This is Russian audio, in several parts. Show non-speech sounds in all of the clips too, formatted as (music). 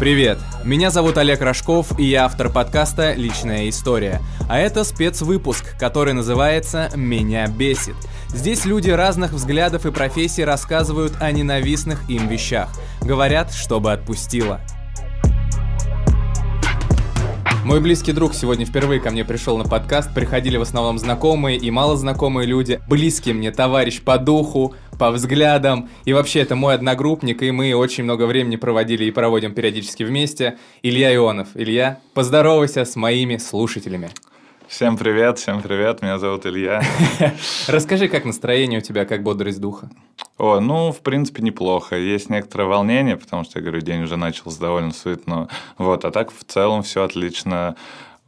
Привет! Меня зовут Олег Рожков, и я автор подкаста «Личная история». А это спецвыпуск, который называется «Меня бесит». Здесь люди разных взглядов и профессий рассказывают о ненавистных им вещах. Говорят, чтобы отпустило. Мой близкий друг сегодня впервые ко мне пришел на подкаст. Приходили в основном знакомые и малознакомые люди. Близкий мне товарищ по духу, по взглядам. И вообще, это мой одногруппник, и мы очень много времени проводили и проводим периодически вместе. Илья Ионов. Илья, поздоровайся с моими слушателями. Всем привет, всем привет, меня зовут Илья. (laughs) Расскажи, как настроение у тебя, как бодрость духа? О, ну, в принципе, неплохо. Есть некоторое волнение, потому что, я говорю, день уже начался довольно суетно. Вот, а так в целом все отлично.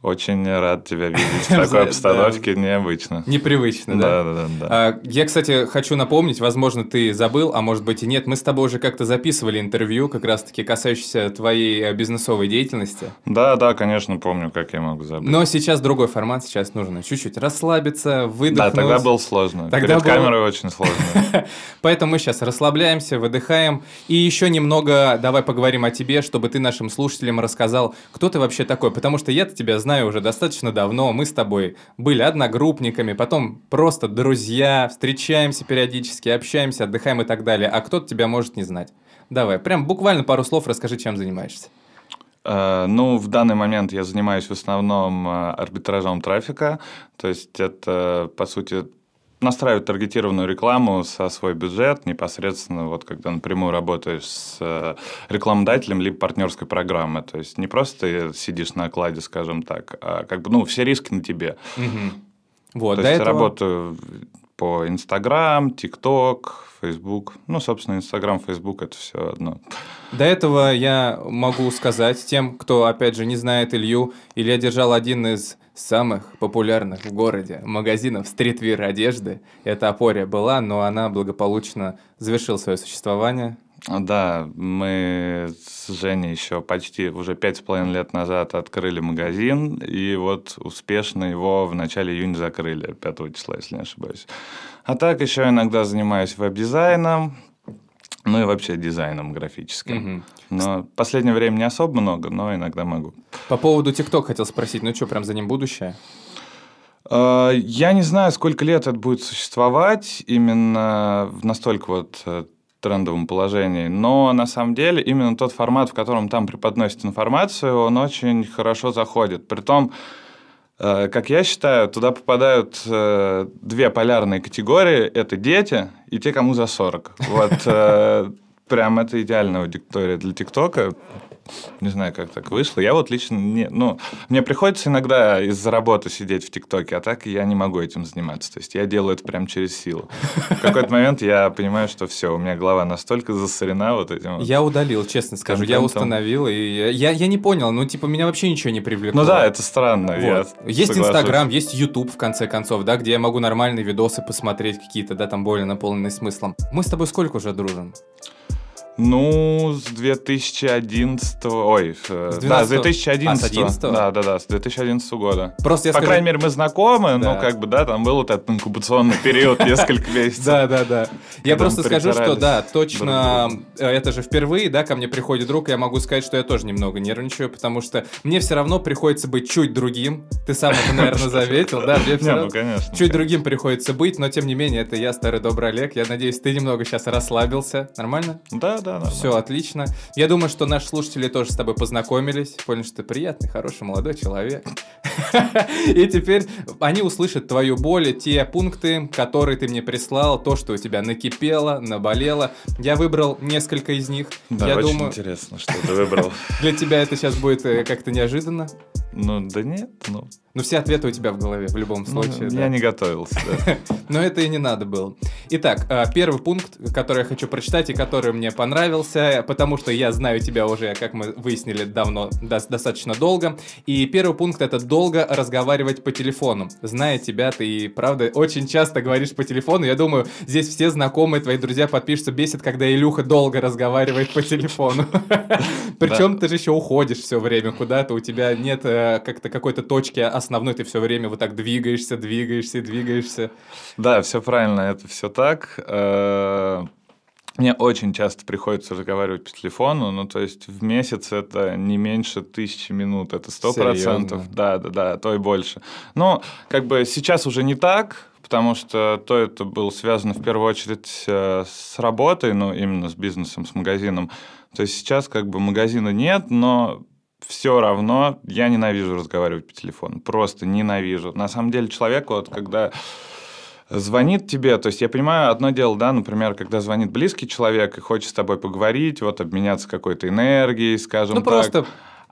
Очень рад тебя видеть в (laughs) такой обстановке, необычно. Непривычно, да? Да, да, да. Я, кстати, хочу напомнить, возможно, ты забыл, а может быть и нет, мы с тобой уже как-то записывали интервью, как раз-таки касающееся твоей э, бизнесовой деятельности. Да, да, конечно, помню, как я могу забыть. Но сейчас другой формат, сейчас нужно чуть-чуть расслабиться, выдохнуть. Да, тогда было сложно. Тогда Перед было... камерой очень сложно. (laughs) Поэтому мы сейчас расслабляемся, выдыхаем. И еще немного давай поговорим о тебе, чтобы ты нашим слушателям рассказал, кто ты вообще такой. Потому что я-то тебя знаю знаю уже достаточно давно. Мы с тобой были одногруппниками, потом просто друзья, встречаемся периодически, общаемся, отдыхаем и так далее. А кто-то тебя может не знать. Давай, прям буквально пару слов расскажи, чем занимаешься. Uh, ну, в данный момент я занимаюсь в основном uh, арбитражом трафика. То есть это, по сути, настраивать таргетированную рекламу со свой бюджет непосредственно, вот когда напрямую работаешь с э, рекламодателем либо партнерской программы. То есть не просто сидишь на окладе, скажем так, а как бы, ну, все риски на тебе. Угу. Вот, То есть этого... работаю по Инстаграм, ТикТок, Фейсбук. Ну, собственно, Инстаграм, Фейсбук – это все одно. До этого я могу сказать тем, кто, опять же, не знает Илью, Илья держал один из самых популярных в городе магазинов стритвир одежды. Это Апория была, но она благополучно завершила свое существование. Да, мы с Женей еще почти уже пять с половиной лет назад открыли магазин, и вот успешно его в начале июня закрыли, 5 числа, если не ошибаюсь. А так еще иногда занимаюсь веб-дизайном, ну и вообще дизайном графическим. Угу. Но в последнее время не особо много, но иногда могу. По поводу ТикТок хотел спросить, ну что, прям за ним будущее? А, я не знаю, сколько лет это будет существовать именно в настолько вот э, трендовом положении, но на самом деле именно тот формат, в котором там преподносит информацию, он очень хорошо заходит. Притом, э, как я считаю, туда попадают э, две полярные категории. Это дети и те, кому за 40. Вот прям это идеальная аудитория для ТикТока. Не знаю, как так вышло. Я вот лично не... Ну, мне приходится иногда из-за работы сидеть в ТикТоке, а так я не могу этим заниматься. То есть я делаю это прям через силу. В какой-то (laughs) момент я понимаю, что все, у меня голова настолько засорена вот этим. Я удалил, честно скажу. Я установил, и я, я не понял. Ну, типа, меня вообще ничего не привлекло. Ну да, это странно. Вот. Есть Инстаграм, есть Ютуб, в конце концов, да, где я могу нормальные видосы посмотреть какие-то, да, там более наполненные смыслом. Мы с тобой сколько уже дружим? Ну, с 2011... Ой, э, с да, с 2011. А, с 11 Да, да, да, с 2011 года. Просто я По скажу... крайней мере, мы знакомы, да. но как бы, да, там был вот этот инкубационный период (laughs) несколько месяцев. Да, да, да. Я просто скажу, что да, точно, э, это же впервые, да, ко мне приходит друг, я могу сказать, что я тоже немного нервничаю, потому что мне все равно приходится быть чуть другим. Ты сам это, наверное, (laughs) заметил, да? Мне все ну, конечно. Чуть другим приходится быть, но тем не менее, это я, старый добрый Олег. Я надеюсь, ты немного сейчас расслабился. Нормально? Да, да, да. Все отлично. Я думаю, что наши слушатели тоже с тобой познакомились, поняли, что ты приятный, хороший, молодой человек. (laughs) И теперь они услышат твою боль, те пункты, которые ты мне прислал, то, что у тебя накипело, наболело. Я выбрал несколько из них. Да, Я очень думаю... интересно, что ты выбрал. (laughs) Для тебя это сейчас будет э, как-то неожиданно. Ну, да нет, ну... Ну, все ответы у тебя в голове в любом ну, случае. Ну, да. Я не готовился, да. (laughs) Но это и не надо было. Итак, э, первый пункт, который я хочу прочитать и который мне понравился, потому что я знаю тебя уже, как мы выяснили, давно, достаточно долго. И первый пункт — это долго разговаривать по телефону. Зная тебя, ты, правда, очень часто говоришь по телефону. Я думаю, здесь все знакомые, твои друзья подпишутся, бесит, когда Илюха долго разговаривает по телефону. (laughs) Причем ты же еще уходишь все время куда-то, у тебя нет э, как-то какой-то точки основной ты все время вот так двигаешься, двигаешься, двигаешься. Да, все правильно, это все так. Э, мне очень часто приходится разговаривать по телефону, ну, то есть в месяц это не меньше тысячи минут, это сто процентов, да, да, да, то и больше. Но как бы сейчас уже не так, потому что то это было связано в первую очередь э, с работой, ну, именно с бизнесом, с магазином. То есть сейчас как бы магазина нет, но все равно я ненавижу разговаривать по телефону, просто ненавижу. На самом деле человек вот, когда звонит тебе, то есть я понимаю одно дело, да, например, когда звонит близкий человек и хочет с тобой поговорить, вот обменяться какой-то энергией, скажем ну, так. просто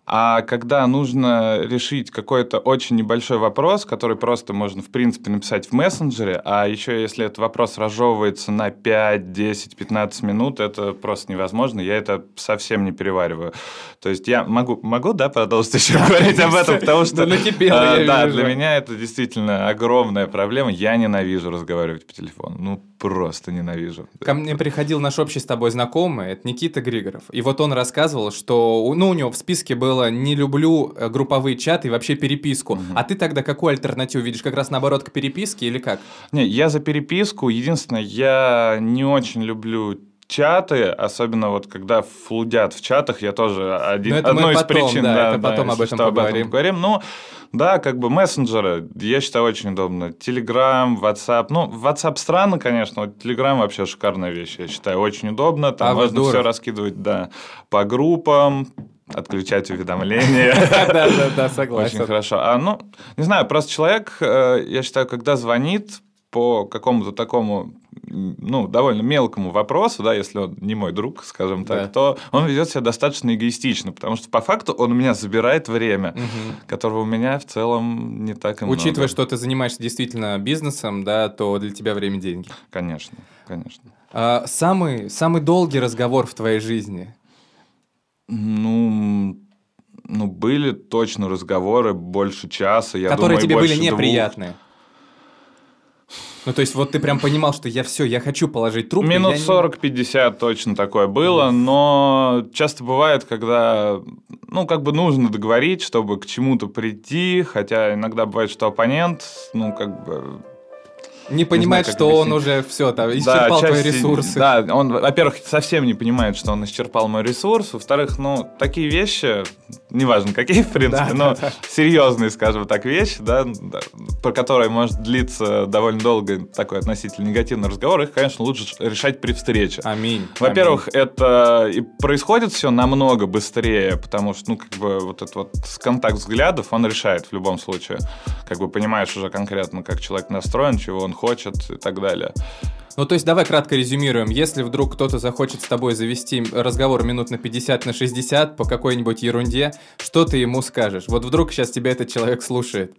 а когда нужно решить какой-то очень небольшой вопрос, который просто можно, в принципе, написать в мессенджере, а еще если этот вопрос разжевывается на 5, 10, 15 минут, это просто невозможно. Я это совсем не перевариваю. То есть я могу, могу да, продолжить еще говорить об этом, потому что... Да, для меня это действительно огромная проблема. Я ненавижу разговаривать по телефону. Ну, просто ненавижу. Ко мне приходил наш общий с тобой знакомый, это Никита Григоров. И вот он рассказывал, что ну, у него в списке было «не люблю э, групповые чаты и вообще переписку». Угу. А ты тогда какую альтернативу видишь? Как раз наоборот к переписке или как? Не, я за переписку. Единственное, я не очень люблю чаты, особенно вот когда флудят в чатах, я тоже один, одной из потом, причин, да, да, это потом да, об этом что поговорим. Об этом поговорим. Но да, как бы мессенджеры, я считаю, очень удобно. Телеграм, WhatsApp. Ну, WhatsApp странно, конечно, вот Telegram вообще шикарная вещь, я считаю, очень удобно. Там а можно все раскидывать, да, по группам, отключать уведомления. (laughs) Да, да, да, согласен. Очень хорошо. А, ну, не знаю, просто человек, э, я считаю, когда звонит по какому-то такому ну, довольно мелкому вопросу, да, если он не мой друг, скажем так, да. то он ведет себя достаточно эгоистично, потому что по факту он у меня забирает время, угу. которого у меня в целом не так и много. Учитывая, что ты занимаешься действительно бизнесом, да, то для тебя время деньги. Конечно, конечно. А, самый, самый долгий разговор в твоей жизни? Ну, ну, были точно разговоры больше часа. Я Которые думаю, тебе были двух. неприятные. Ну, то есть, вот ты прям понимал, что я все, я хочу положить трубку. Минут 40-50 не... точно такое было, но часто бывает, когда, ну, как бы нужно договорить, чтобы к чему-то прийти, хотя иногда бывает, что оппонент, ну, как бы не понимает, не знаю, что объяснить. он уже все, там, исчерпал да, твои ресурсы. Да, он, во-первых, совсем не понимает, что он исчерпал мой ресурс. Во-вторых, ну, такие вещи, неважно какие, в принципе, да, но да, да. серьезные, скажем так, вещи, да, про которые может длиться довольно долго такой относительно негативный разговор, их, конечно, лучше решать при встрече. Аминь. Во-первых, Аминь. это и происходит все намного быстрее, потому что, ну, как бы вот этот вот контакт взглядов, он решает в любом случае. Как бы понимаешь уже конкретно, как человек настроен, чего он хочет и так далее. Ну, то есть, давай кратко резюмируем. Если вдруг кто-то захочет с обой завести разговор минут на 50, на 60 по какой-нибудь ерунде, что ты ему скажешь? Вот вдруг сейчас тебя этот человек слушает.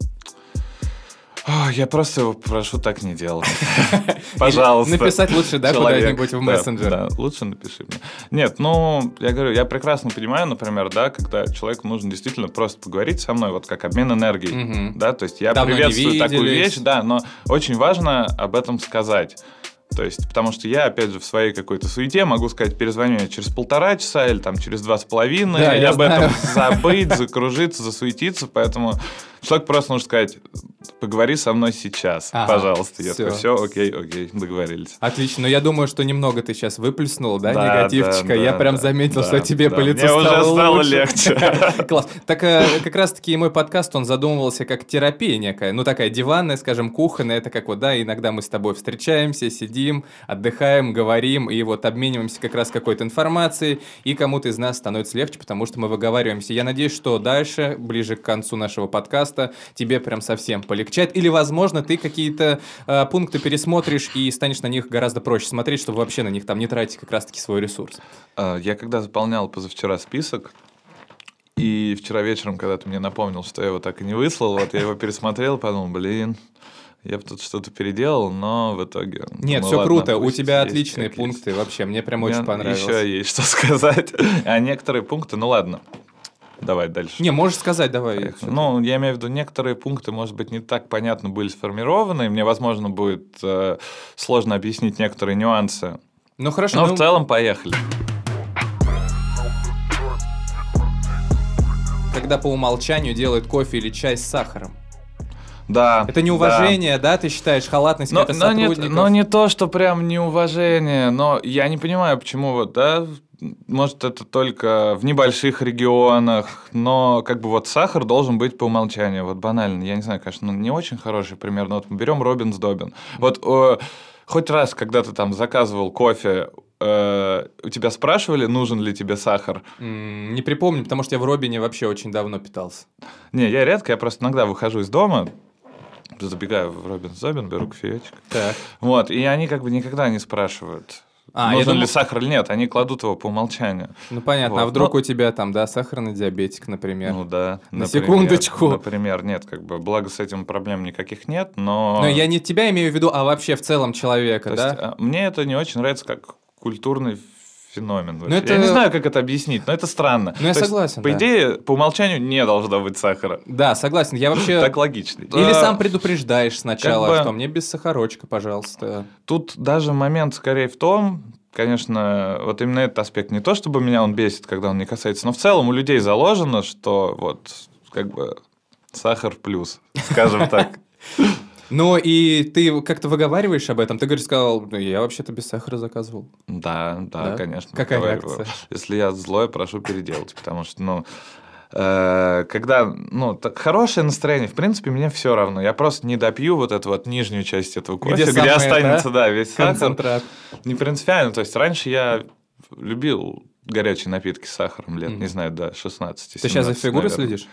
Я просто его прошу так не делать. (laughs) Пожалуйста. Написать лучше, да, куда-нибудь в мессенджер? Да, лучше напиши мне. Нет, ну, я говорю, я прекрасно понимаю, например, да, когда человеку нужно действительно просто поговорить со мной, вот как обмен энергией, да, то есть я приветствую такую вещь, да, но очень важно об этом сказать. То есть, потому что я, опять же, в своей какой-то суете могу сказать, перезвоню я через полтора часа или там через два с половиной, да, и об знаю. этом (laughs) забыть, закружиться, засуетиться, поэтому человек просто нужно сказать, поговори со мной сейчас, ага, пожалуйста. Я все. такой, все, окей, окей, договорились. Отлично, но я думаю, что немного ты сейчас выплеснул, да, да негативчика. Да, я да, прям заметил, да, что тебе да. по лицу Мне стало уже стало лучше. легче. (laughs) Класс. Так э, как раз-таки мой подкаст, он задумывался как терапия некая, ну такая диванная, скажем, кухонная, это как вот, да, иногда мы с тобой встречаемся, сидим, отдыхаем, говорим, и вот обмениваемся как раз какой-то информацией, и кому-то из нас становится легче, потому что мы выговариваемся. Я надеюсь, что дальше, ближе к концу нашего подкаста, тебе прям совсем полегчает, или, возможно, ты какие-то э, пункты пересмотришь и станешь на них гораздо проще смотреть, чтобы вообще на них там не тратить как раз-таки свой ресурс. А, я когда заполнял позавчера список, и вчера вечером, когда ты мне напомнил, что я его так и не выслал, вот я его пересмотрел, подумал, блин, я бы тут что-то переделал, но в итоге... Нет, ну, все ладно, круто, у тебя отличные пункты есть. вообще, мне прям очень понравилось. Еще есть что (laughs) сказать. А некоторые пункты, ну ладно, Давай дальше. Не, можешь сказать, давай. Ну, я имею в виду, некоторые пункты, может быть, не так понятно были сформированы, и мне, возможно, будет э, сложно объяснить некоторые нюансы. Ну, хорошо. Но ну... в целом поехали. Когда по умолчанию делают кофе или чай с сахаром. Да. Это неуважение, да, ты считаешь, халатность Но, но, нет, сотрудников? но не то, что прям неуважение, но я не понимаю, почему вот, да, может, это только в небольших регионах, но как бы вот сахар должен быть по умолчанию, вот банально. Я не знаю, конечно, ну, не очень хороший пример, но вот мы берем Робинс Добин. Вот э, хоть раз, когда ты там заказывал кофе, э, у тебя спрашивали, нужен ли тебе сахар? Не припомню, потому что я в Робине вообще очень давно питался. Не, я редко, я просто иногда выхожу из дома, забегаю в Робинс Добин, беру кофеечек. Так. Вот, и они как бы никогда не спрашивают, А, нужен думал- ли сахар или нет, они кладут его по умолчанию. Ну понятно, а Вот. вдруг Ну- у тебя там, да, сахарный диабетик, например. Ну да. На например. секундочку. Например, нет, как бы, благо с этим проблем никаких нет, но... Но я не тебя имею в виду, а вообще в целом человека, То да? есть, а, мне это не очень нравится как культурный феномен. вообще. это- Я не знаю, как это объяснить, но это странно. Ну, я То есть, согласен, По да. идее, по умолчанию не должно быть сахара. Да, согласен. Я вообще... Так логично. Или А, сам предупреждаешь сначала, как бы- что мне без сахарочка, пожалуйста. Тут даже момент скорее в том, конечно, вот именно этот аспект не то, чтобы меня он бесит, когда он не касается, но в целом у людей заложено, что вот как бы сахар плюс, скажем так. (laughs) Ну и ты как-то выговариваешь об этом? Ты говоришь, сказал, ну я вообще-то без сахара заказывал. Да, да, Да? конечно. Какая разговариваю. реакция? Если я злой, прошу переделать, потому что, ну, э, когда, ну, так хорошее настроение, в принципе, мне все равно. Я просто не допью вот эту вот нижнюю часть этого кофе, Где где, самое, останется, да? да, весь сахар. Концентрат. Не принципиально. То есть раньше я любил горячие напитки с сахаром лет, Мгм. не знаю, до 16 Ты сейчас за 17, фигурой наверное. следишь?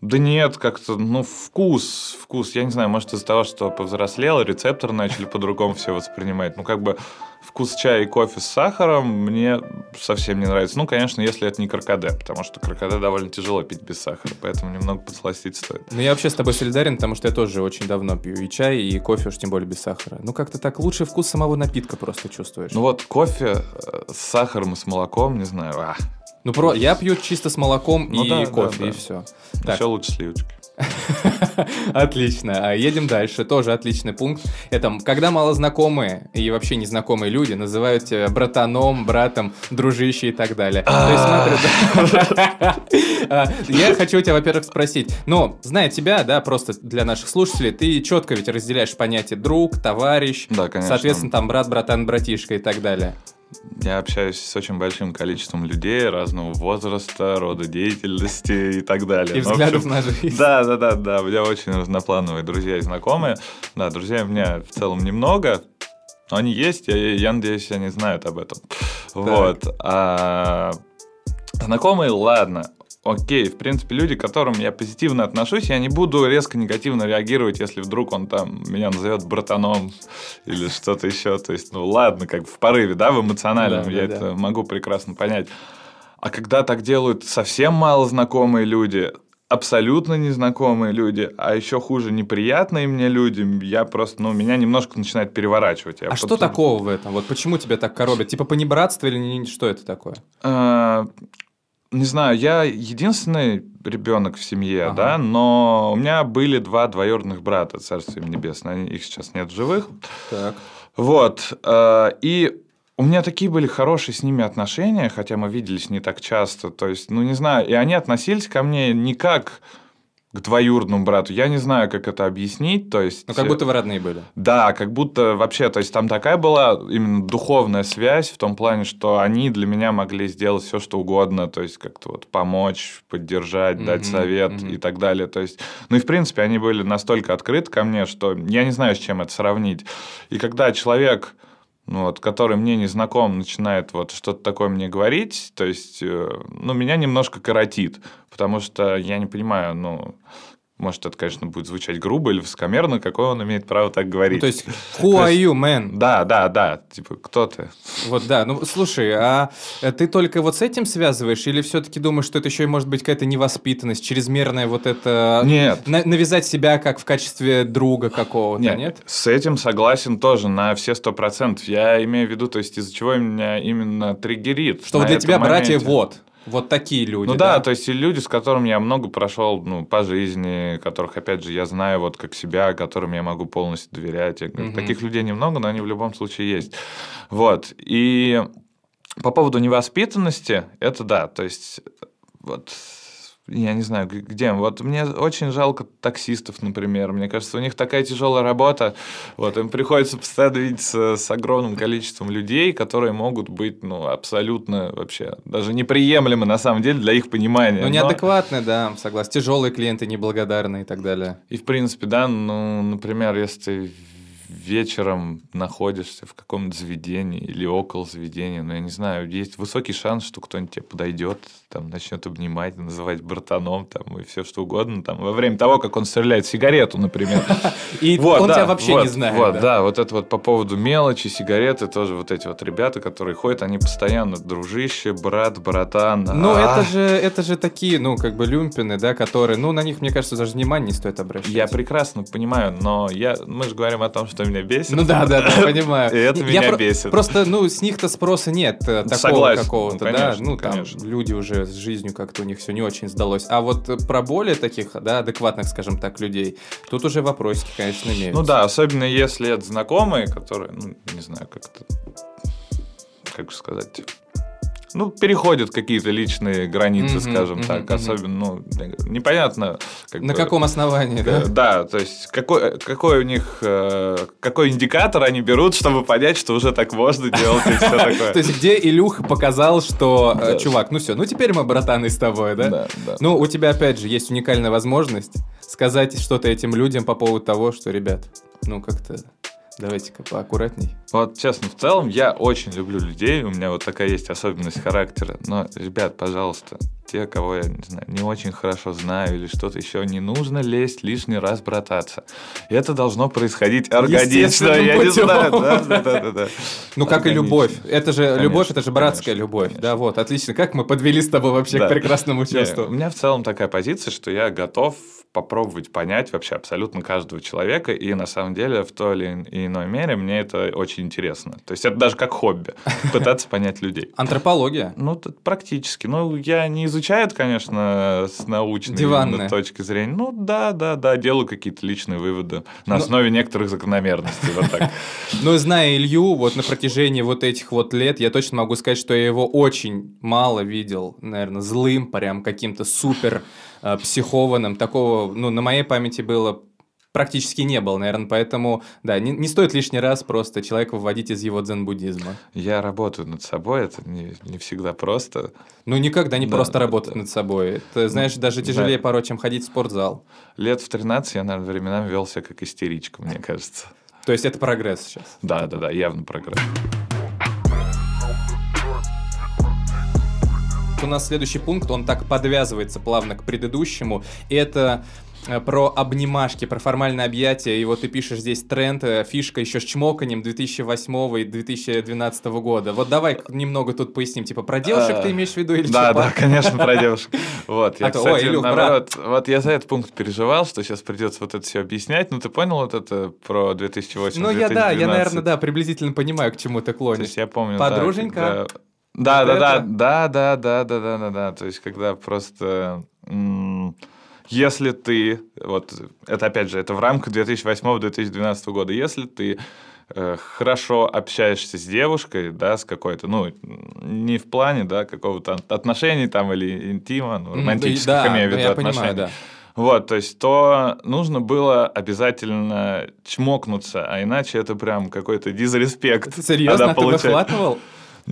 Да нет, как-то, ну, вкус, вкус, я не знаю, может, из-за того, что повзрослел, рецепторы начали по-другому все воспринимать. Ну, как бы вкус чая и кофе с сахаром мне совсем не нравится. Ну, конечно, если это не крокоде, потому что крокоде довольно тяжело пить без сахара, поэтому немного подсластить стоит. Ну, я вообще с тобой солидарен, потому что я тоже очень давно пью и чай, и кофе, уж тем более без сахара. Ну, как-то так лучший вкус самого напитка просто чувствуешь. Ну вот кофе э, с сахаром и с молоком, не знаю, а, Ну, про... я пью чисто с молоком Ну и да, да, кофе, да. и все. Так. еще лучше сливочки. (laughs) Отлично. А Едем дальше. Тоже отличный пункт. Это когда малознакомые и вообще незнакомые люди называют тебя братаном, братом, дружище и так далее. То есть, смотри, да. (laughs) А, Я хочу у тебя, во-первых, спросить. Ну, зная тебя, да, просто для наших слушателей, ты четко ведь разделяешь понятие друг, товарищ, Да, конечно. соответственно, там брат, братан, братишка и так далее. Я общаюсь с очень большим количеством людей разного возраста, рода деятельности и так далее. И Ну, взглядов общем, на жизнь. (laughs) Да, да, да, да. У меня очень разноплановые друзья и знакомые. Да, друзей у меня в целом немного. Но они есть, я, я надеюсь, они знают об этом. Вот. А знакомые, ладно. Окей, в принципе, люди, к которым я позитивно отношусь, я не буду резко негативно реагировать, если вдруг он там меня назовет братаном или что-то еще. То есть, ну ладно, как в порыве, да, в эмоциональном, Да, я да, это могу прекрасно понять. А когда так делают совсем мало знакомые люди, абсолютно незнакомые люди, а еще хуже неприятные мне люди, я просто, ну, меня немножко начинает переворачивать. Я А под- что такого в этом? Вот почему тебя так коробят? Типа понебратство или не- что это такое? А, Не знаю, я единственный ребенок в семье, Ага. да, но у меня были два двоюродных брата, царство им небесное, они- их сейчас нет в живых. Так. Вот. э, И у меня такие были хорошие с ними отношения, хотя мы виделись не так часто. То есть, ну, не знаю, и они относились ко мне не как к двоюродному брату. Я не знаю, как это объяснить. То есть, Ну, как будто вы родные были. да, как будто вообще, то есть там такая была именно духовная связь в том плане, что они для меня могли сделать все, что угодно, то есть как-то вот помочь, поддержать, дать Мгм, совет мгм. и так далее. То есть, ну и в принципе они были настолько открыты ко мне, что я не знаю, с чем это сравнить. И когда человек ну, вот, который мне не знаком, начинает вот что-то такое мне говорить, то есть, э, ну, меня немножко коротит, потому что я не понимаю, ну, может, это, конечно, будет звучать грубо или высокомерно, какое он имеет право так говорить. Ну, то есть, (laughs) who are you, man? Да, да, да, типа, кто ты? Вот да, ну слушай, а ты только вот с этим связываешь, или все-таки думаешь, что это еще и может быть какая-то невоспитанность, чрезмерная вот это... Нет. на- навязать себя как в качестве друга какого-то, нет? Нет, с этим согласен тоже на все сто процентов. Я имею в виду, то есть из-за чего меня именно триггерит. Что вот для тебя братья моменте. вот, вот такие люди. Ну да, то есть люди, с которыми я много прошел ну, по жизни, которых, опять же, я знаю вот как себя, которым я могу полностью доверять. Я говорю, Мгм. Таких людей немного, но они в любом случае есть. Вот. И по поводу невоспитанности, это да, то есть вот я не знаю, где. Вот мне очень жалко таксистов, например. Мне кажется, у них такая тяжелая работа. Вот им приходится постоянно видеться с огромным количеством людей, которые могут быть, ну, абсолютно вообще даже неприемлемы на самом деле для их понимания. Ну, Но- неадекватные, да, согласен. Тяжелые клиенты, неблагодарные и так далее. И, в принципе, да, ну, например, если ты вечером находишься в каком-то заведении или около заведения, ну, я не знаю, есть высокий шанс, что кто-нибудь тебе подойдет, там, начнет обнимать, называть братаном, там, и все что угодно, там, во время того, как он стреляет сигарету, например. (laughs) И Вот, он да, тебя вообще вот, не знает. Вот, да. да. вот это вот по поводу мелочи, сигареты, тоже вот эти вот ребята, которые ходят, они постоянно дружище, брат, братан. Ну, а. это же, это же такие, ну, как бы люмпины, да, которые, ну, на них, мне кажется, даже внимания не стоит обращать. Я прекрасно понимаю, но я, мы же говорим о том, что меня бесит. Ну да, да, да, (laughs) понимаю. И это Я меня про- бесит. Просто, ну, с них-то спроса нет э, такого Согласен. какого-то, Ну, да. Ну, там конечно. люди уже с жизнью как-то у них все не очень сдалось. А вот э, про более таких, да, адекватных, скажем так, людей, тут уже вопросики, конечно, имеются. Ну да, особенно если это знакомые, которые, ну, не знаю, как-то, как сказать, ну, переходят какие-то личные границы, Мгм, скажем мгм, так. мгм. Особенно, ну, непонятно. как На бы, каком основании, да? Да, то есть какой, какой у них, э, какой индикатор они берут, чтобы понять, что уже так можно делать и все (laughs) такое. То есть где Илюха показал, что, э, чувак, ну все, ну теперь мы братаны с тобой, да? Да, да. Ну, у тебя, опять же, есть уникальная возможность сказать что-то этим людям по поводу того, что, ребят, ну как-то давайте-ка поаккуратней. Вот честно, в целом я очень люблю людей, у меня вот такая есть особенность характера. Но, ребят, пожалуйста, те, кого я не знаю, не очень хорошо знаю или что-то еще, не нужно лезть лишний раз брататься. И это должно происходить органично, я не путем. знаю. Да, да, да, да, да. Ну, как и любовь. Это же Конечно, любовь, это же братская конечно, любовь. конечно. Да, вот, отлично. Как мы подвели с тобой вообще Да. к прекрасному Не, чувству. у меня в целом такая позиция, что я готов попробовать понять вообще абсолютно каждого человека, и на самом деле в той или иной мере мне это очень интересно. То есть это даже как хобби, пытаться понять людей. (laughs) Антропология. Ну, практически. Ну, я не изучаю это, конечно, с научной Диванная. точки зрения. Ну, да, да, да, делаю какие-то личные выводы на основе некоторых закономерностей. Вот так. (laughs) Но зная Илью, вот на протяжении вот этих вот лет, я точно могу сказать, что я его очень мало видел, наверное, злым, прям каким-то супер э, психованным. Такого, ну, на моей памяти было практически не было, наверное, поэтому, да, не, не стоит лишний раз просто человека выводить из его дзен-буддизма. Я работаю над собой, это не, не всегда просто. Ну, никогда не Да, просто да, работать да. над собой. Это, знаешь, даже Да. тяжелее порой, чем ходить в спортзал. Лет в 13 я, наверное, временами вел себя как истеричка, мне кажется. То есть это прогресс сейчас. Да, да, да, явно прогресс. У нас следующий пункт, он так подвязывается плавно к предыдущему. И это э, про обнимашки, про формальное объятие. И вот ты пишешь здесь тренд, э, фишка еще с чмоканием 2008 и 2012 года. Вот давай немного тут поясним. Типа про девушек А, ты имеешь в виду или Да, да, конечно, про девушек. (laughs) Вот, я, А кстати, наоборот, вот я за этот пункт переживал, что сейчас придется вот это все объяснять. Ну, ты понял вот это про 2008 Ну я да, я, 2012? наверное, да, приблизительно понимаю, к чему ты клонишь. я помню... Подруженька? Да, да, да, да, да, да, да, да, да, да. То есть, когда просто... Если ты, вот это опять же, это в рамках 2008-2012 года, если ты э, хорошо общаешься с девушкой, да, с какой-то, ну, не в плане, да, какого-то от- отношений там или интима, ну, М, романтических, да, имею в ну, виду я отношений. понимаю, да. Вот, то есть, то нужно было обязательно чмокнуться, а иначе это прям какой-то дизреспект. Серьезно, ты выхватывал?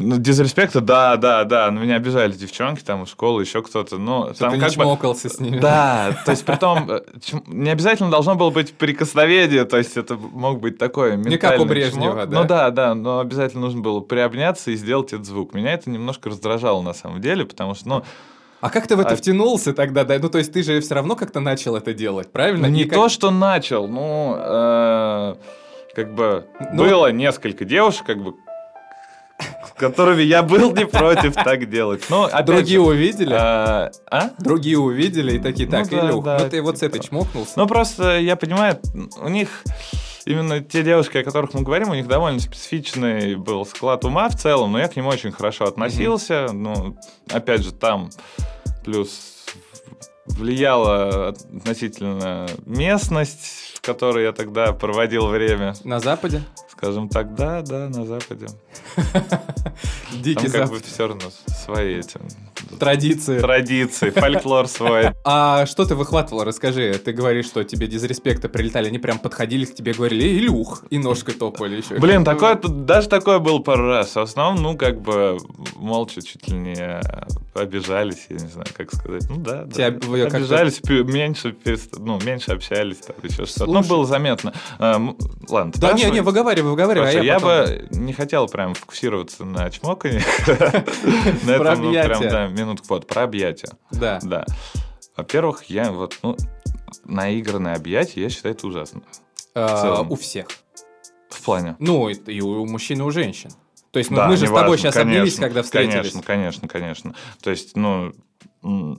Ну, дизреспекта, да, да, да. На меня обижали девчонки там школы, еще кто-то. Ну, Что там ты не как бы... чмокался с ними? Да, то есть притом э, чм- не обязательно должно было быть прикосновение, то есть это мог быть такое как у Брежнева, да? Ну да, да, но обязательно нужно было приобняться и сделать этот звук. Меня это немножко раздражало на самом деле, потому что, ну, А как ты в это А- втянулся тогда? Да? Ну, то есть ты же все равно как-то начал это делать, правильно? не как- то, что начал, ну, э, как бы Ну- было несколько девушек, как бы, которыми я был не против так делать. Но, Другие же, увидели? а, а? Другие увидели и такие, Ну так, да, Илюх, да, ну ты вот с этой типа. чмокнулся. Ну, просто я понимаю, у них именно те девушки, о которых мы говорим, у них довольно специфичный был склад ума в целом, но я к ним очень хорошо относился. Ну, опять же, там плюс влияла относительно местность, в которой я тогда проводил время, На Западе? Скажем так, да, да, на Западе. (laughs) Дикий Там как бы все равно свои эти Традиции. традиции, фольклор свой. (laughs) А что ты выхватывал? Расскажи. Ты говоришь, что тебе дизреспекта прилетали. Они прям подходили к тебе, говорили, Илюх, и ножкой топали еще. Блин, такое, даже такое было пару раз. В основном, ну, как бы, молча чуть ли не обижались, я не знаю, как сказать. Ну, да, да. Обижались, меньше, ну, меньше общались, там, еще что-то. Ну, было заметно. А, м, ладно, Да не, не, выговаривай, выговаривай. а Слушай, я я, потом- бы не хотел прям фокусироваться на чмоканье. (laughs) На этом, прям, да, минутку. Вот, про объятия. Да. Да. Во-первых, я вот, ну, наигранное объятие, я считаю, это ужасно. А, у всех. В плане. Ну, и, у мужчин, и у женщин. То есть, ну, Да, мы же с тобой сейчас конечно, обнялись, когда встретились. Конечно, конечно, конечно. То есть, ну,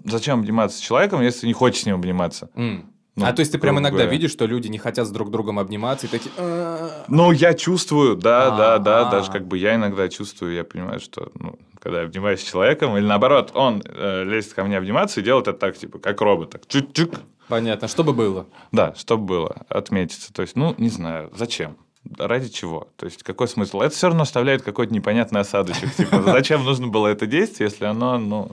зачем обниматься с человеком, если не хочешь с ним обниматься? Ну, а то есть ты прям иногда говоря. видишь, что люди не хотят с друг другом обниматься и такие... Ну, я чувствую, да, да, да, даже как бы я иногда чувствую, я понимаю, что, ну, когда я обнимаюсь с человеком, или наоборот, он э, лезет ко мне обниматься и делает это так, типа, как робот, так, чик-чик. Понятно, что бы было? Да, чтобы было, отметиться. То есть, ну, не знаю, зачем? Ради чего? То есть, какой смысл? Это все равно оставляет какой-то непонятный осадочек. Типа, зачем нужно было это действие, если оно, ну,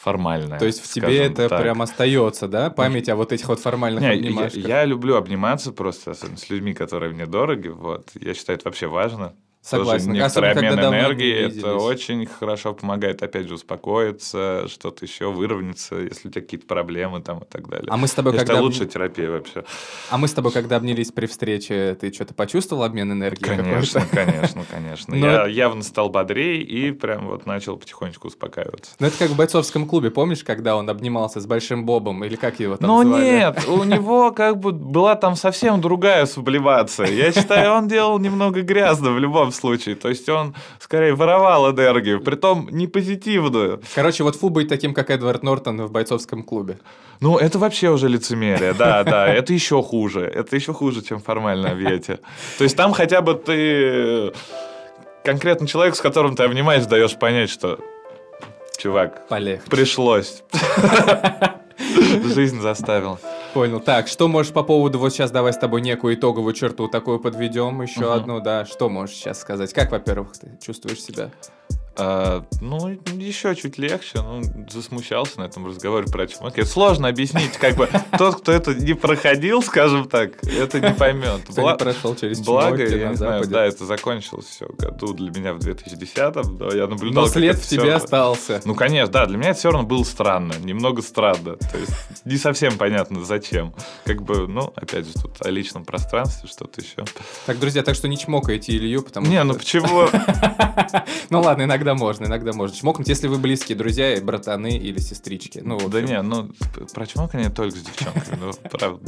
формальное? То есть в тебе это так. прям остается, да? Память о вот этих вот формальных Не, я, обнимашках. я люблю обниматься просто, с людьми, которые мне дороги. Вот. Я считаю, это вообще важно. Согласен. Тоже некоторый Особенно, обмен энергии. Это очень хорошо помогает, опять же, успокоиться, что-то еще выровняться, если у тебя какие-то проблемы там и так далее. А мы с тобой Я когда... обни- лучшая терапия вообще. А мы с тобой, когда обнялись при встрече, ты что-то почувствовал обмен энергии Конечно, конечно, конечно. Но Я явно стал бодрее и прям вот начал потихонечку успокаиваться. Ну, это как в бойцовском клубе, помнишь, когда он обнимался с Большим Бобом, или как его там Ну нет, у него как бы была там совсем другая сублимация. Я считаю, он делал немного грязно в любом случае. То есть он скорее воровал энергию, притом не позитивную. Короче, вот фу быть таким, как Эдвард Нортон в бойцовском клубе. Ну, это вообще уже лицемерие, да, да, это еще хуже. Это еще хуже, чем формальное объятие. То есть там хотя бы ты конкретно человек, с которым ты обнимаешь, даешь понять, что чувак, Полегче. пришлось. Жизнь заставила. Понял. Так, что можешь по поводу, вот сейчас давай с тобой некую итоговую черту такую подведем, еще одну, да. Что можешь сейчас сказать? Как, во-первых, ты чувствуешь себя? А, ну, еще чуть легче. Ну, засмущался на этом разговоре про чумак. Это сложно объяснить. Как бы тот, кто это не проходил, скажем так, это не поймет. Кто Бла- не прошел через Благо, я на не знаю, да, это закончилось все году для меня в 2010-м. Да, я наблюдал, Но след в тебе остался. Ну, конечно, да, для меня это все равно было странно, немного странно. То есть не совсем понятно, зачем. Как бы, ну, опять же, тут о личном пространстве, что-то еще. Так, друзья, так что не чмокайте Илью, потому Не, что... ну почему? (laughs) Ну ладно, иногда можно, иногда можно чмокнуть, если вы близкие друзья, и братаны или сестрички. Ну, Да не, ну, про чмоканье только с девчонками, ну, правда.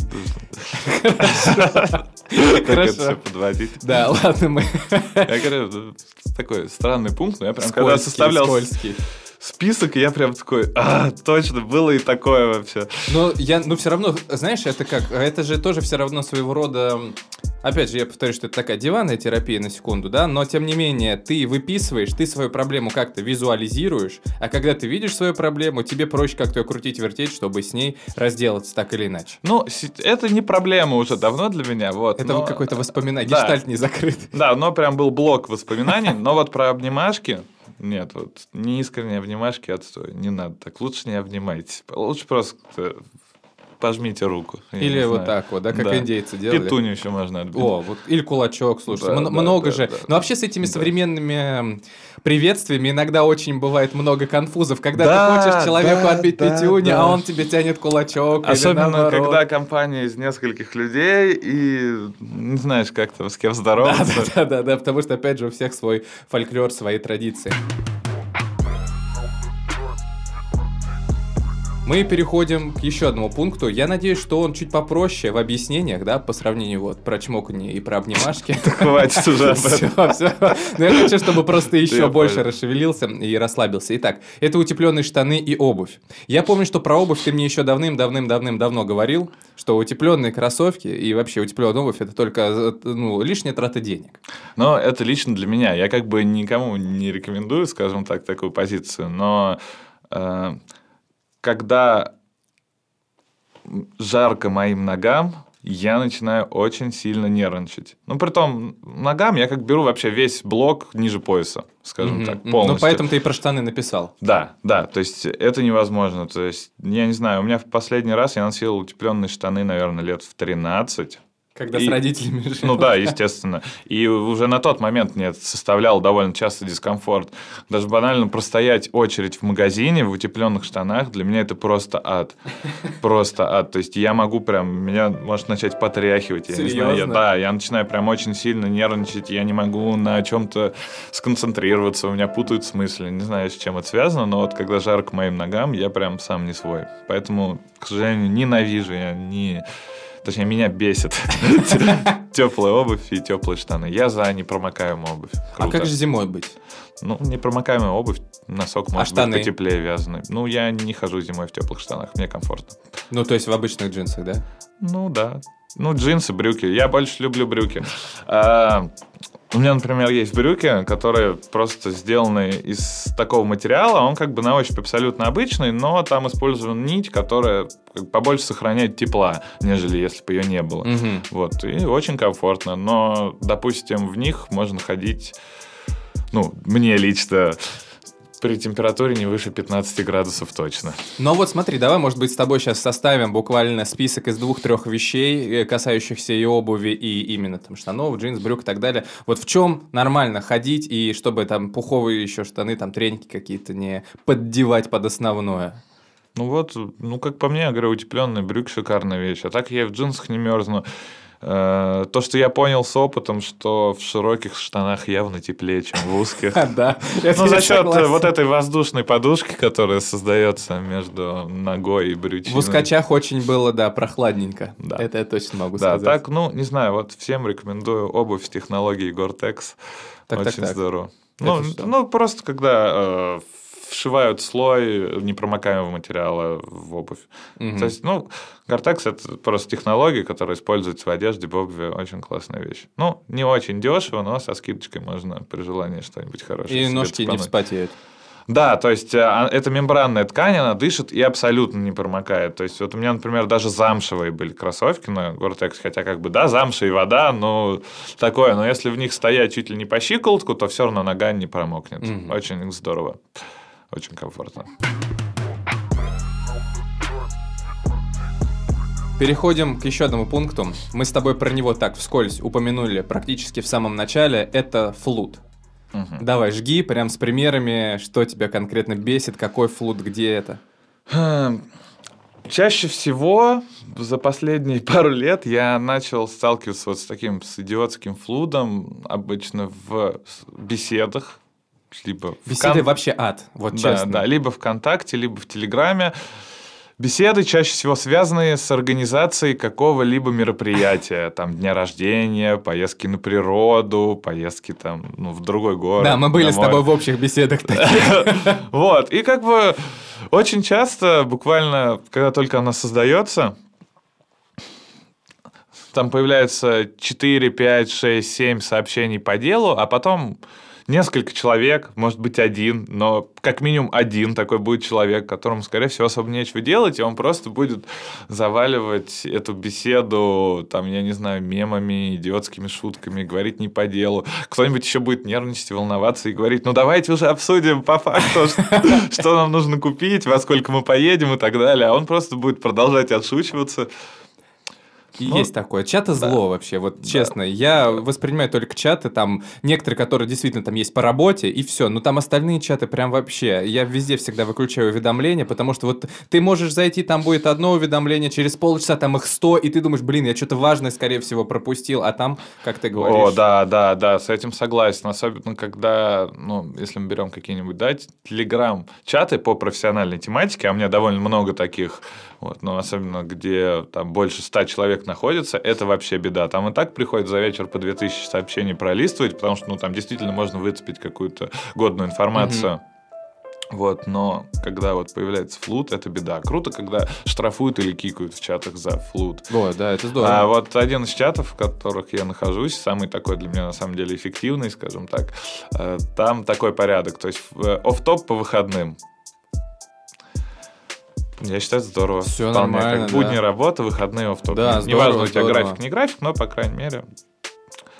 Как это Хорошо. все подводить? Да, ладно, мы Я говорю, такой странный пункт, но я прям когда составлял скользкие. Список, я прям такой, а, точно, было и такое вообще. Но я, ну все равно, знаешь, это как, это же тоже все равно своего рода, опять же, я повторю, что это такая диванная терапия на секунду, да, но тем не менее, ты выписываешь, ты свою проблему как-то визуализируешь, а когда ты видишь свою проблему, тебе проще как-то ее крутить, вертеть, чтобы с ней разделаться так или иначе. Ну, это не проблема уже давно для меня, вот. Это но- какое-то воспоминание, да. гештальт не закрыт. Да, но прям был блок воспоминаний, но вот про обнимашки, нет, вот неискренние обнимашки отстой, не надо так, лучше не обнимайтесь, лучше просто пожмите руку. Или вот так вот, да, как Да. индейцы делали. Петунью еще можно обнять. О, вот, или кулачок, слушай, Да, мно- да, много да, же. да. Но вообще с этими Да. современными приветствиями иногда очень бывает много конфузов, когда Да, ты хочешь человеку да, отбить да, пятюню, да. а он тебе тянет кулачок. Особенно, когда компания из нескольких людей, и не знаешь, как там с кем здороваться. Да, да, да, потому что, опять же, у всех свой фольклор, свои традиции. Мы переходим к еще одному пункту. Я надеюсь, что он чуть попроще в объяснениях, да, по сравнению вот про чмоканье и про обнимашки. Хватит (laughs) уже. Все, все. Но я хочу, чтобы просто еще больше расшевелился и расслабился. Итак, это утепленные штаны и обувь. Я помню, что про обувь ты мне еще давным-давным-давным-давно говорил, что утепленные кроссовки и вообще утепленная обувь это только ну, лишняя трата денег. Но это лично для меня. Я как бы никому не рекомендую, скажем так, такую позицию. Но э, когда жарко моим ногам, я начинаю очень сильно нервничать. Ну, при том, ногам я как беру вообще весь блок ниже пояса, скажем Мгм. так, Ну, полностью. поэтому ты и про штаны написал. Да, да, то есть это невозможно. То есть, я не знаю, у меня в последний раз я носил утепленные штаны, наверное, лет в 13. Когда И- с родителями (laughs) жил. Ну да, естественно. И уже на тот момент мне это составлял довольно часто дискомфорт. Даже банально простоять очередь в магазине в утепленных штанах, для меня это просто ад. Просто ад. То есть я могу прям, меня может начать потряхивать. Я не знаю, я- Серьезно? да, я начинаю прям очень сильно нервничать, я не могу на чем-то сконцентрироваться, у меня путают мысли. Не знаю, с чем это связано, но вот когда жарко моим ногам, я прям сам не свой. Поэтому, к сожалению, ненавижу я не... Точнее, меня бесит (laughs) теплая обувь и теплые штаны. Я за непромокаемую обувь. А как же зимой быть? Ну, непромокаемая обувь, носок может А штаны? быть потеплее вязаный. Ну, я не хожу зимой в теплых штанах, мне комфортно. Ну, то есть в обычных джинсах, да? Ну, да. Ну, джинсы, брюки. Я больше люблю брюки. У меня, например, есть брюки, которые просто сделаны из такого материала. Он как бы на ощупь абсолютно обычный, но там использована нить, которая побольше сохраняет тепла, нежели если бы ее не было. Мгм. Вот, и очень комфортно. Но, допустим, в них можно ходить, ну, мне лично, при температуре не выше 15 градусов точно. Но вот смотри, давай, может быть, с тобой сейчас составим буквально список из двух-трех вещей, э, касающихся и обуви, и именно там штанов, джинс, брюк и так далее. Вот в чем нормально ходить, и чтобы там пуховые еще штаны, там треники какие-то не поддевать под основное. Ну вот, ну как по мне, я говорю, утепленный брюк шикарная вещь. А так я и в джинсах не мерзну. Э, То, что я понял с опытом, что в широких штанах явно теплее, чем в узких. (laughs) Да, Ну, за счет вот этой воздушной подушки, которая создается между ногой и брючиной. В ускачах очень было, да, прохладненько. Да. Это я точно могу Да, сказать. так, ну, не знаю, вот всем рекомендую обувь с технологией Gore-Tex. Очень здорово. Ну, ну, просто когда э, вшивают слой непромокаемого материала в обувь. Мгм. То есть, ну, Gore-Tex это просто технология, которая используется в одежде, в обуви. Очень классная вещь. Ну, не очень дешево, но со скидочкой можно при желании что-нибудь хорошее И ножки не цепануть. вспотеют. Да, то есть а, это мембранная ткань, она дышит и абсолютно не промокает. То есть вот у меня, например, даже замшевые были кроссовки на Gore-Tex, хотя как бы, да, замша и вода, ну, такое. Но если в них стоять чуть ли не по щиколотку, то все равно нога не промокнет. Мгм. Очень здорово. Очень комфортно. Переходим к еще одному пункту. Мы с тобой про него так вскользь упомянули практически в самом начале. Это флут. Мгм. Давай, жги прям с примерами, что тебя конкретно бесит, какой флут, где это. Хм, Чаще всего за последние (laughs) пару лет я начал сталкиваться вот с таким с идиотским флудом, обычно в беседах, либо Беседы кон- вообще ад, вот да, честно. да, либо ВКонтакте, либо в Телеграме. Беседы чаще всего связанные с организацией какого-либо мероприятия, (laughs) там дня рождения, поездки на природу, поездки там ну, в другой город. Да, мы были на с тобой в общих беседах таких. (laughs) Вот, и как бы очень часто, буквально, когда только она создается, там появляется 4, 5, 6, 7 сообщений по делу, а потом несколько человек, может быть один, но как минимум один такой будет человек, которому, скорее всего, особо нечего делать, и он просто будет заваливать эту беседу, там, я не знаю, мемами, идиотскими шутками, говорить не по делу. Кто-нибудь еще будет нервничать волноваться и говорить, ну давайте уже обсудим по факту, (laughs) что нам нужно купить, во сколько мы поедем и так далее. А он просто будет продолжать отшучиваться. И Ну, есть такое. Чаты зло вообще, вот честно. Я воспринимаю только чаты, там некоторые, которые действительно там есть по работе, и все. Но там остальные чаты прям вообще. Я везде всегда выключаю уведомления, потому что вот ты можешь зайти, там будет одно уведомление, через полчаса там их сто, и ты думаешь, блин, я что-то важное, скорее всего, пропустил, а там, как ты говоришь... О, да, да, да, с этим согласен. Особенно, когда, ну, если мы берем какие-нибудь, да, телеграм-чаты по профессиональной тематике, а у меня довольно много таких, вот, но особенно, где там больше ста человек находится, это вообще беда. Там и так приходит за вечер по 2000 сообщений пролистывать, потому что, ну, там действительно можно выцепить какую-то годную информацию. Вот, но когда вот появляется флут, это беда. Круто, когда штрафуют или кикают в чатах за флут. О, да, это здорово. А вот один из чатов, в которых я нахожусь, самый такой для меня на самом деле эффективный, скажем так, э, там такой порядок. То есть оф топ по выходным. Я считаю, здорово. Всё Вполне нормально, как будни да. работа, выходные офф-топ. Да, Не- здорово, Неважно, у тебя здорово. график, не график, но, по крайней мере,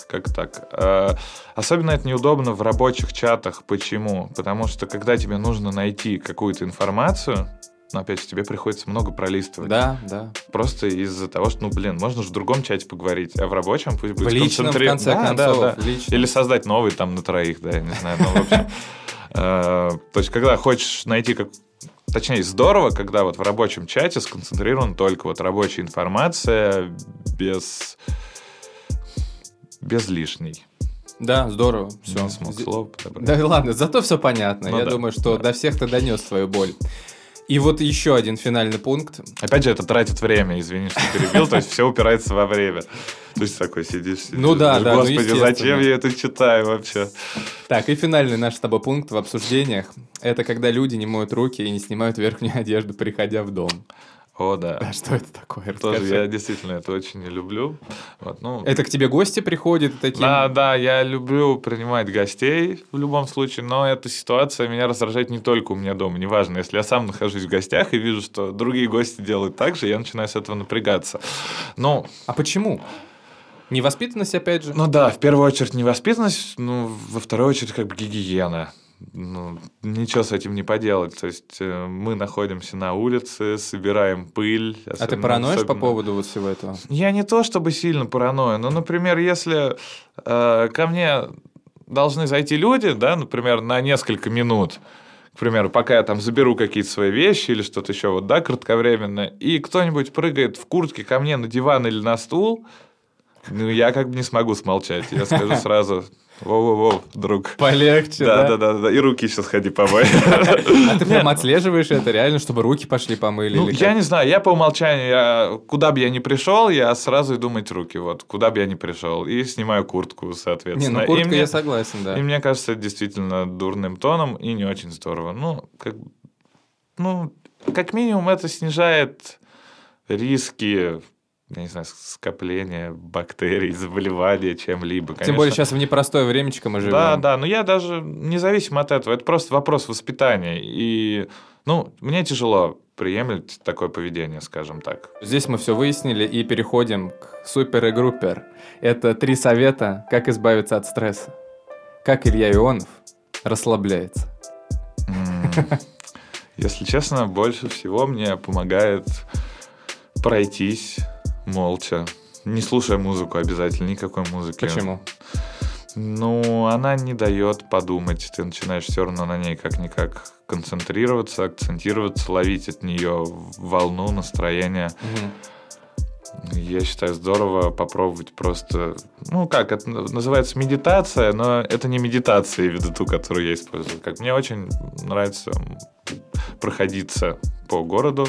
как так. Э, Особенно это неудобно в рабочих чатах. Почему? Потому что, когда тебе нужно найти какую-то информацию, ну, опять же, тебе приходится много пролистывать. Да, да. Просто из-за того, что, ну, блин, можно же в другом чате поговорить, а в рабочем пусть будет В личном, в концентри- конце Да, да, концов. да. в. Или создать новый там на троих, да, я не знаю. Ну, в общем, (laughs) э, то есть, когда хочешь найти. Точнее, здорово, когда вот в рабочем чате сконцентрирована только вот рабочая информация без без лишней. Да, здорово. Все. Не смог слово подобрать. Да ладно, зато все понятно. Ну Я да. думаю, что до всех ты донес свою боль. И вот еще один финальный пункт. Опять же, это тратит время, извини, что перебил, то есть все упирается во время. То есть такой сидишь, сидишь. Ну да, да, ну Господи, естественно. зачем я это читаю вообще? Так, и финальный наш с тобой пункт в обсуждениях. Это когда люди не моют руки и не снимают верхнюю одежду, приходя в дом. О, да. А что это такое? Тоже Расскажи. я действительно это очень не люблю. Вот, ну, Это к тебе гости приходят такие... Да, да, я люблю принимать гостей в любом случае, но эта ситуация меня раздражает не только у меня дома, неважно. Если я сам нахожусь в гостях и вижу, что другие гости делают так же, я начинаю с этого напрягаться. Ну, А почему? Невоспитанность, опять же? ну да, в первую очередь невоспитанность, ну, во вторую очередь как бы гигиена. Ну, ничего с этим не поделать. То есть э, мы находимся на улице, собираем пыль. а ты особенно- параноишь по особенно- поводу вот всего этого? Я не то чтобы сильно паранойю, но, например, если э, ко мне должны зайти люди, да, например, на несколько минут, к примеру, пока я там заберу какие-то свои вещи или что-то еще, вот, да, кратковременно, и кто-нибудь прыгает в куртке ко мне на диван или на стул, ну, я как бы не смогу смолчать. Я скажу сразу, воу-воу-воу, друг. Полегче, Да, да? да, да, да, и руки сейчас ходи помой. А ты прям отслеживаешь это реально, чтобы руки пошли помыли? Ну, я не знаю, я по умолчанию, я, куда бы я ни пришел, я сразу иду мыть руки, вот, куда бы я ни пришел, и снимаю куртку, Не, соответственно. ну И куртка мне- я согласен, да. И мне кажется, действительно дурным тоном и не очень здорово. Ну, как, ну, как минимум это снижает риски, я не знаю, скопления бактерий, (laughs) заболевания, чем-либо. Тем Конечно, более сейчас в непростое времечко мы живем. да, да, но я даже независимо от этого, это просто вопрос воспитания. И, ну, мне тяжело приемлять такое поведение, скажем так. Здесь мы все выяснили и переходим к супер и группер. Это три совета, как избавиться от стресса. Как Илья Ионов расслабляется. Если честно, больше всего мне помогает пройтись молча, не слушая музыку обязательно, никакой музыки. Почему? Ну, она не дает подумать. Ты начинаешь все равно на ней как-никак концентрироваться, акцентироваться, ловить от нее волну, настроение. Мгм. Я считаю, здорово попробовать просто... Ну, как, это называется медитация, но это не медитация, виду ту, которую я использую. Как мне очень нравится проходиться по городу,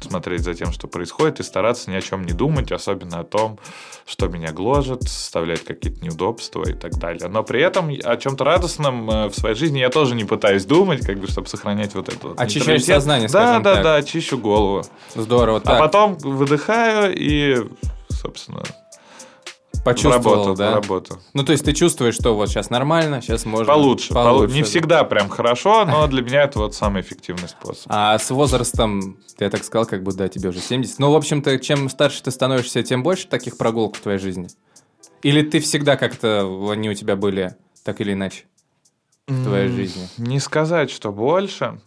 смотреть за тем, что происходит, и стараться ни о чем не думать, особенно о том, что меня гложет, составляет какие-то неудобства и так далее. Но при этом о чем-то радостном э, в своей жизни я тоже не пытаюсь думать, как бы, чтобы сохранять вот это вот. Очищаешь сознание, Да, да, так. да, очищу голову. Здорово. А Так, потом выдыхаю и, собственно, в почувствовал, работу, да? в работу. Ну, то есть ты чувствуешь, что вот сейчас нормально, сейчас можно... Получше, получше. Не да. всегда прям хорошо, но для меня это вот самый эффективный способ. А с возрастом, я так сказал, как бы, да, тебе уже 70. Ну, в общем-то, чем старше ты становишься, тем больше таких прогулок в твоей жизни? Или ты всегда как-то, они у тебя были так или иначе в твоей жизни? Не сказать, что больше.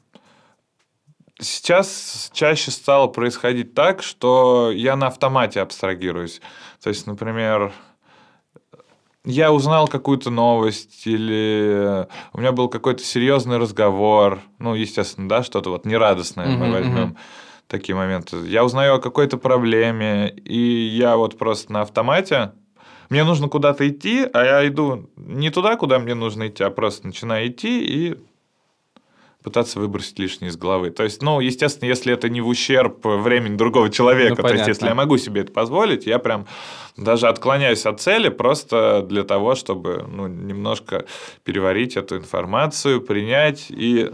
Сейчас чаще стало происходить так, что я на автомате абстрагируюсь. То есть, например, я узнал какую-то новость, или у меня был какой-то серьезный разговор, ну, естественно, да, что-то вот нерадостное мы Мгм, возьмем. Такие моменты. Я узнаю о какой-то проблеме, и я вот просто на автомате. Мне нужно куда-то идти, а я иду не туда, куда мне нужно идти, а просто начинаю идти и пытаться выбросить лишнее из головы. То есть, ну, естественно, если это не в ущерб времени другого человека, Ну, то есть, если я могу себе это позволить, я прям даже отклоняюсь от цели просто для того, чтобы ну, немножко переварить эту информацию, принять и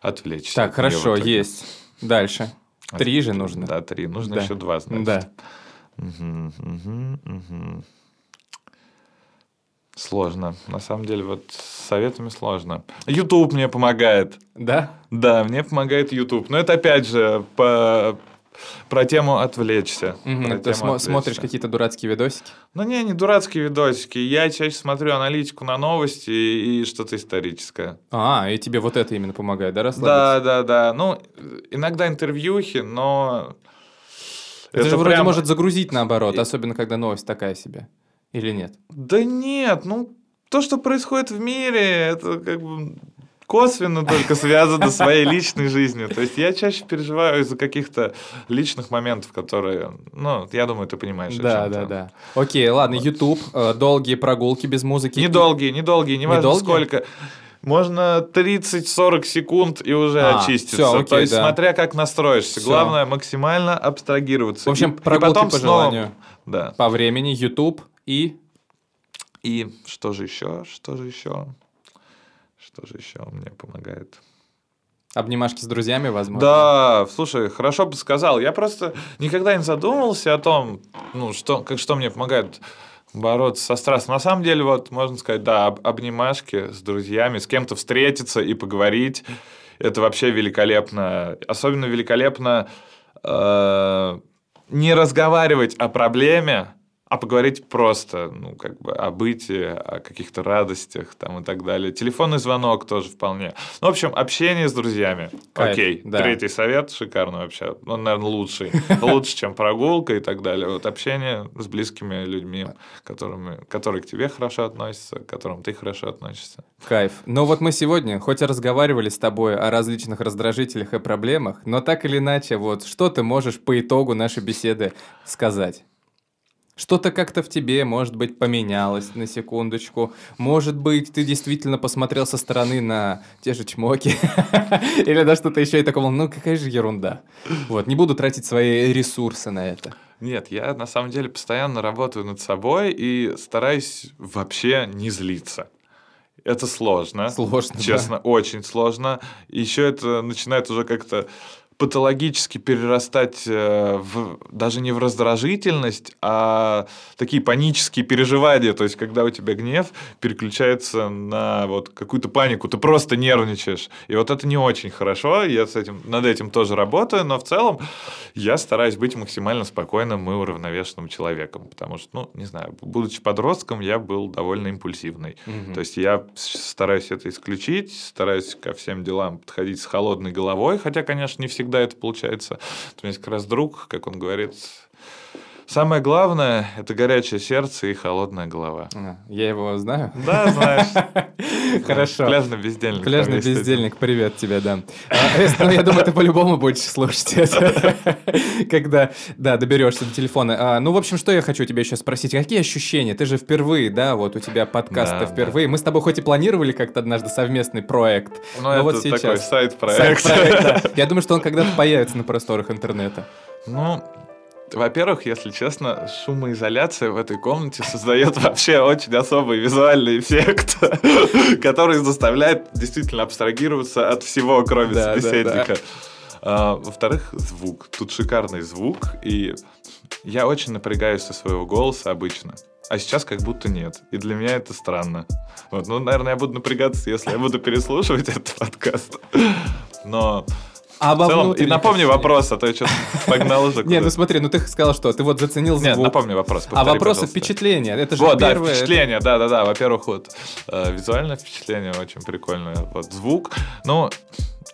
отвлечься. Так, от хорошо, есть. Дальше. Три же нужно. Да, три. Нужно Да. еще два, значит. Да. Мгм, мгм, мгм. Сложно. На самом деле, вот с советами сложно. YouTube мне помогает. Да? Да, мне помогает YouTube. Но это опять же по про тему отвлечься. Мгм, Про Ты тему смо- отвлечься. смотришь какие-то дурацкие видосики? Ну не, не дурацкие видосики. Я чаще смотрю аналитику на новости и что-то историческое. А, и тебе вот это именно помогает, да, Да, расслабиться? да, да. Ну, иногда интервьюхи, но... Это, же вроде прям- может загрузить наоборот, особенно когда новость такая себе. Или нет? Да нет, ну, то, что происходит в мире, это как бы косвенно только связано с своей личной жизнью. То есть я чаще переживаю из-за каких-то личных моментов, которые, ну, я думаю, ты понимаешь. Да, да, да. Окей, ладно, YouTube, э, долгие прогулки без музыки. Недолгие, недолгие, неважно Недолгие? сколько. Можно 30-40 секунд и уже А, очиститься. всё, окей, То есть, да. смотря как настроишься. Всё. Главное максимально абстрагироваться. В общем, И- и прогулки потом по снова- желанию. Да. По времени, YouTube и... И что же еще? Что же еще? Что же еще мне помогает? Обнимашки с друзьями, возможно. Да, слушай, хорошо бы сказал. Я просто никогда не задумывался о том, ну, что, как, что мне помогает бороться со стрессом. На самом деле, вот, можно сказать, да, об- обнимашки с друзьями, с кем-то встретиться и поговорить. Это вообще великолепно. Особенно великолепно э, не разговаривать о проблеме, а поговорить просто, ну, как бы о бытии, о каких-то радостях там и так далее. Телефонный звонок тоже вполне. Ну, в общем, общение с друзьями. Кайф, Окей. да. Третий совет шикарный вообще. Он, наверное, лучший. (laughs) Лучше, чем прогулка и так далее. Вот общение с близкими людьми, которыми, которые к тебе хорошо относятся, к которым ты хорошо относишься. Кайф. Но вот мы сегодня, хоть и разговаривали с тобой о различных раздражителях и проблемах, но так или иначе, вот что ты можешь по итогу нашей беседы сказать? Что-то как-то в тебе, может быть, поменялось на секундочку. Может быть, ты действительно посмотрел со стороны на те же чмоки. (laughs) Или на что-то еще и такого, ну какая же ерунда. Вот, не буду тратить свои ресурсы на это. Нет, я на самом деле постоянно работаю над собой и стараюсь вообще не злиться. Это сложно. Сложно, да. Честно, очень сложно. Еще это начинает уже как-то патологически перерастать э, в, даже не в раздражительность, а такие панические переживания. То есть, когда у тебя гнев переключается на вот какую-то панику, ты просто нервничаешь. И вот это не очень хорошо. Я с этим, над этим тоже работаю, но в целом я стараюсь быть максимально спокойным и уравновешенным человеком. Потому что, ну, не знаю, будучи подростком, я был довольно импульсивный. Мгм. То есть я стараюсь это исключить, стараюсь ко всем делам подходить с холодной головой, хотя, конечно, не всегда это получается. У меня есть как раз друг, как он говорит, самое главное – это горячее сердце и холодная голова. А, Я его знаю. Да, знаешь. (laughs) Хорошо. Пляжный бездельник. Пляжный бездельник, привет тебе, да. А, Ну, я думаю, ты по-любому будешь слушать это, (laughs) когда, да, доберешься до телефона. А, Ну, в общем, что я хочу тебя еще спросить. Какие ощущения? Ты же впервые, да, вот у тебя подкаст впервые. Мы с тобой хоть и планировали как-то однажды совместный проект, Ну, но это вот сейчас... такой сайт-проект. Я думаю, что он когда-то появится на просторах интернета. Ну, во-первых, если честно, шумоизоляция в этой комнате создает вообще очень особый визуальный эффект, (laughs) который заставляет действительно абстрагироваться от всего, кроме Да, да, собеседника. А, Во-вторых, звук. Тут шикарный звук, и я очень напрягаюсь со своего голоса обычно. А сейчас как будто нет. И для меня это странно. Вот, ну, наверное, я буду напрягаться, если я буду переслушивать (laughs) этот подкаст. Но А в целом... И напомни вопрос, а то я что-то (laughs) погнал уже Не, куда-то. ну смотри, ну ты сказал, что ты вот заценил звук. Нет, напомни вопрос. А вопросы впечатления, это же Вот, да, впечатление, да, да, да. Во-первых, вот э, визуальное впечатление очень прикольное. Вот звук. Ну,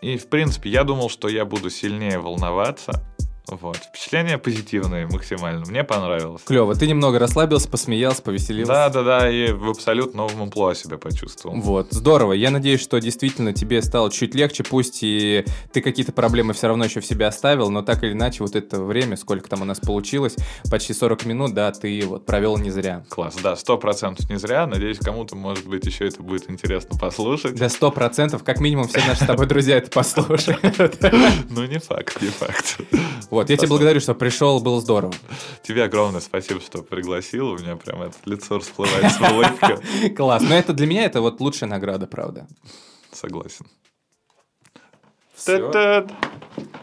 и в принципе, я думал, что я буду сильнее волноваться. Вот. Впечатления позитивные максимально. Мне понравилось. Клево. Ты немного расслабился, посмеялся, повеселился. Да, да, да, и в абсолютно новом амплуа себя почувствовал. Вот, здорово. Я надеюсь, что действительно тебе стало чуть легче, пусть и ты какие-то проблемы все равно еще в себе оставил, но так или иначе вот это время, сколько там у нас получилось, почти 40 минут, да, ты вот провел не зря. Класс, да, сто процентов не зря. Надеюсь, кому-то, может быть, еще это будет интересно послушать. Для 100%, как минимум, все наши с тобой друзья это послушают. (laughs) Ну, не факт, не факт. (laughs) Вот, я тебе благодарю, что пришел, было здорово. Тебе огромное спасибо, что пригласил. У меня прям это лицо расплывается в улыбке. (laughs) Класс. Но это для меня это вот лучшая награда, правда. Согласен. Та-та.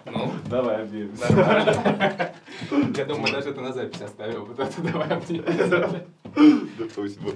Ну, Давай объявим. (laughs) я думаю, даже это на запись оставил. Вот это давай (laughs) Да пусть будет.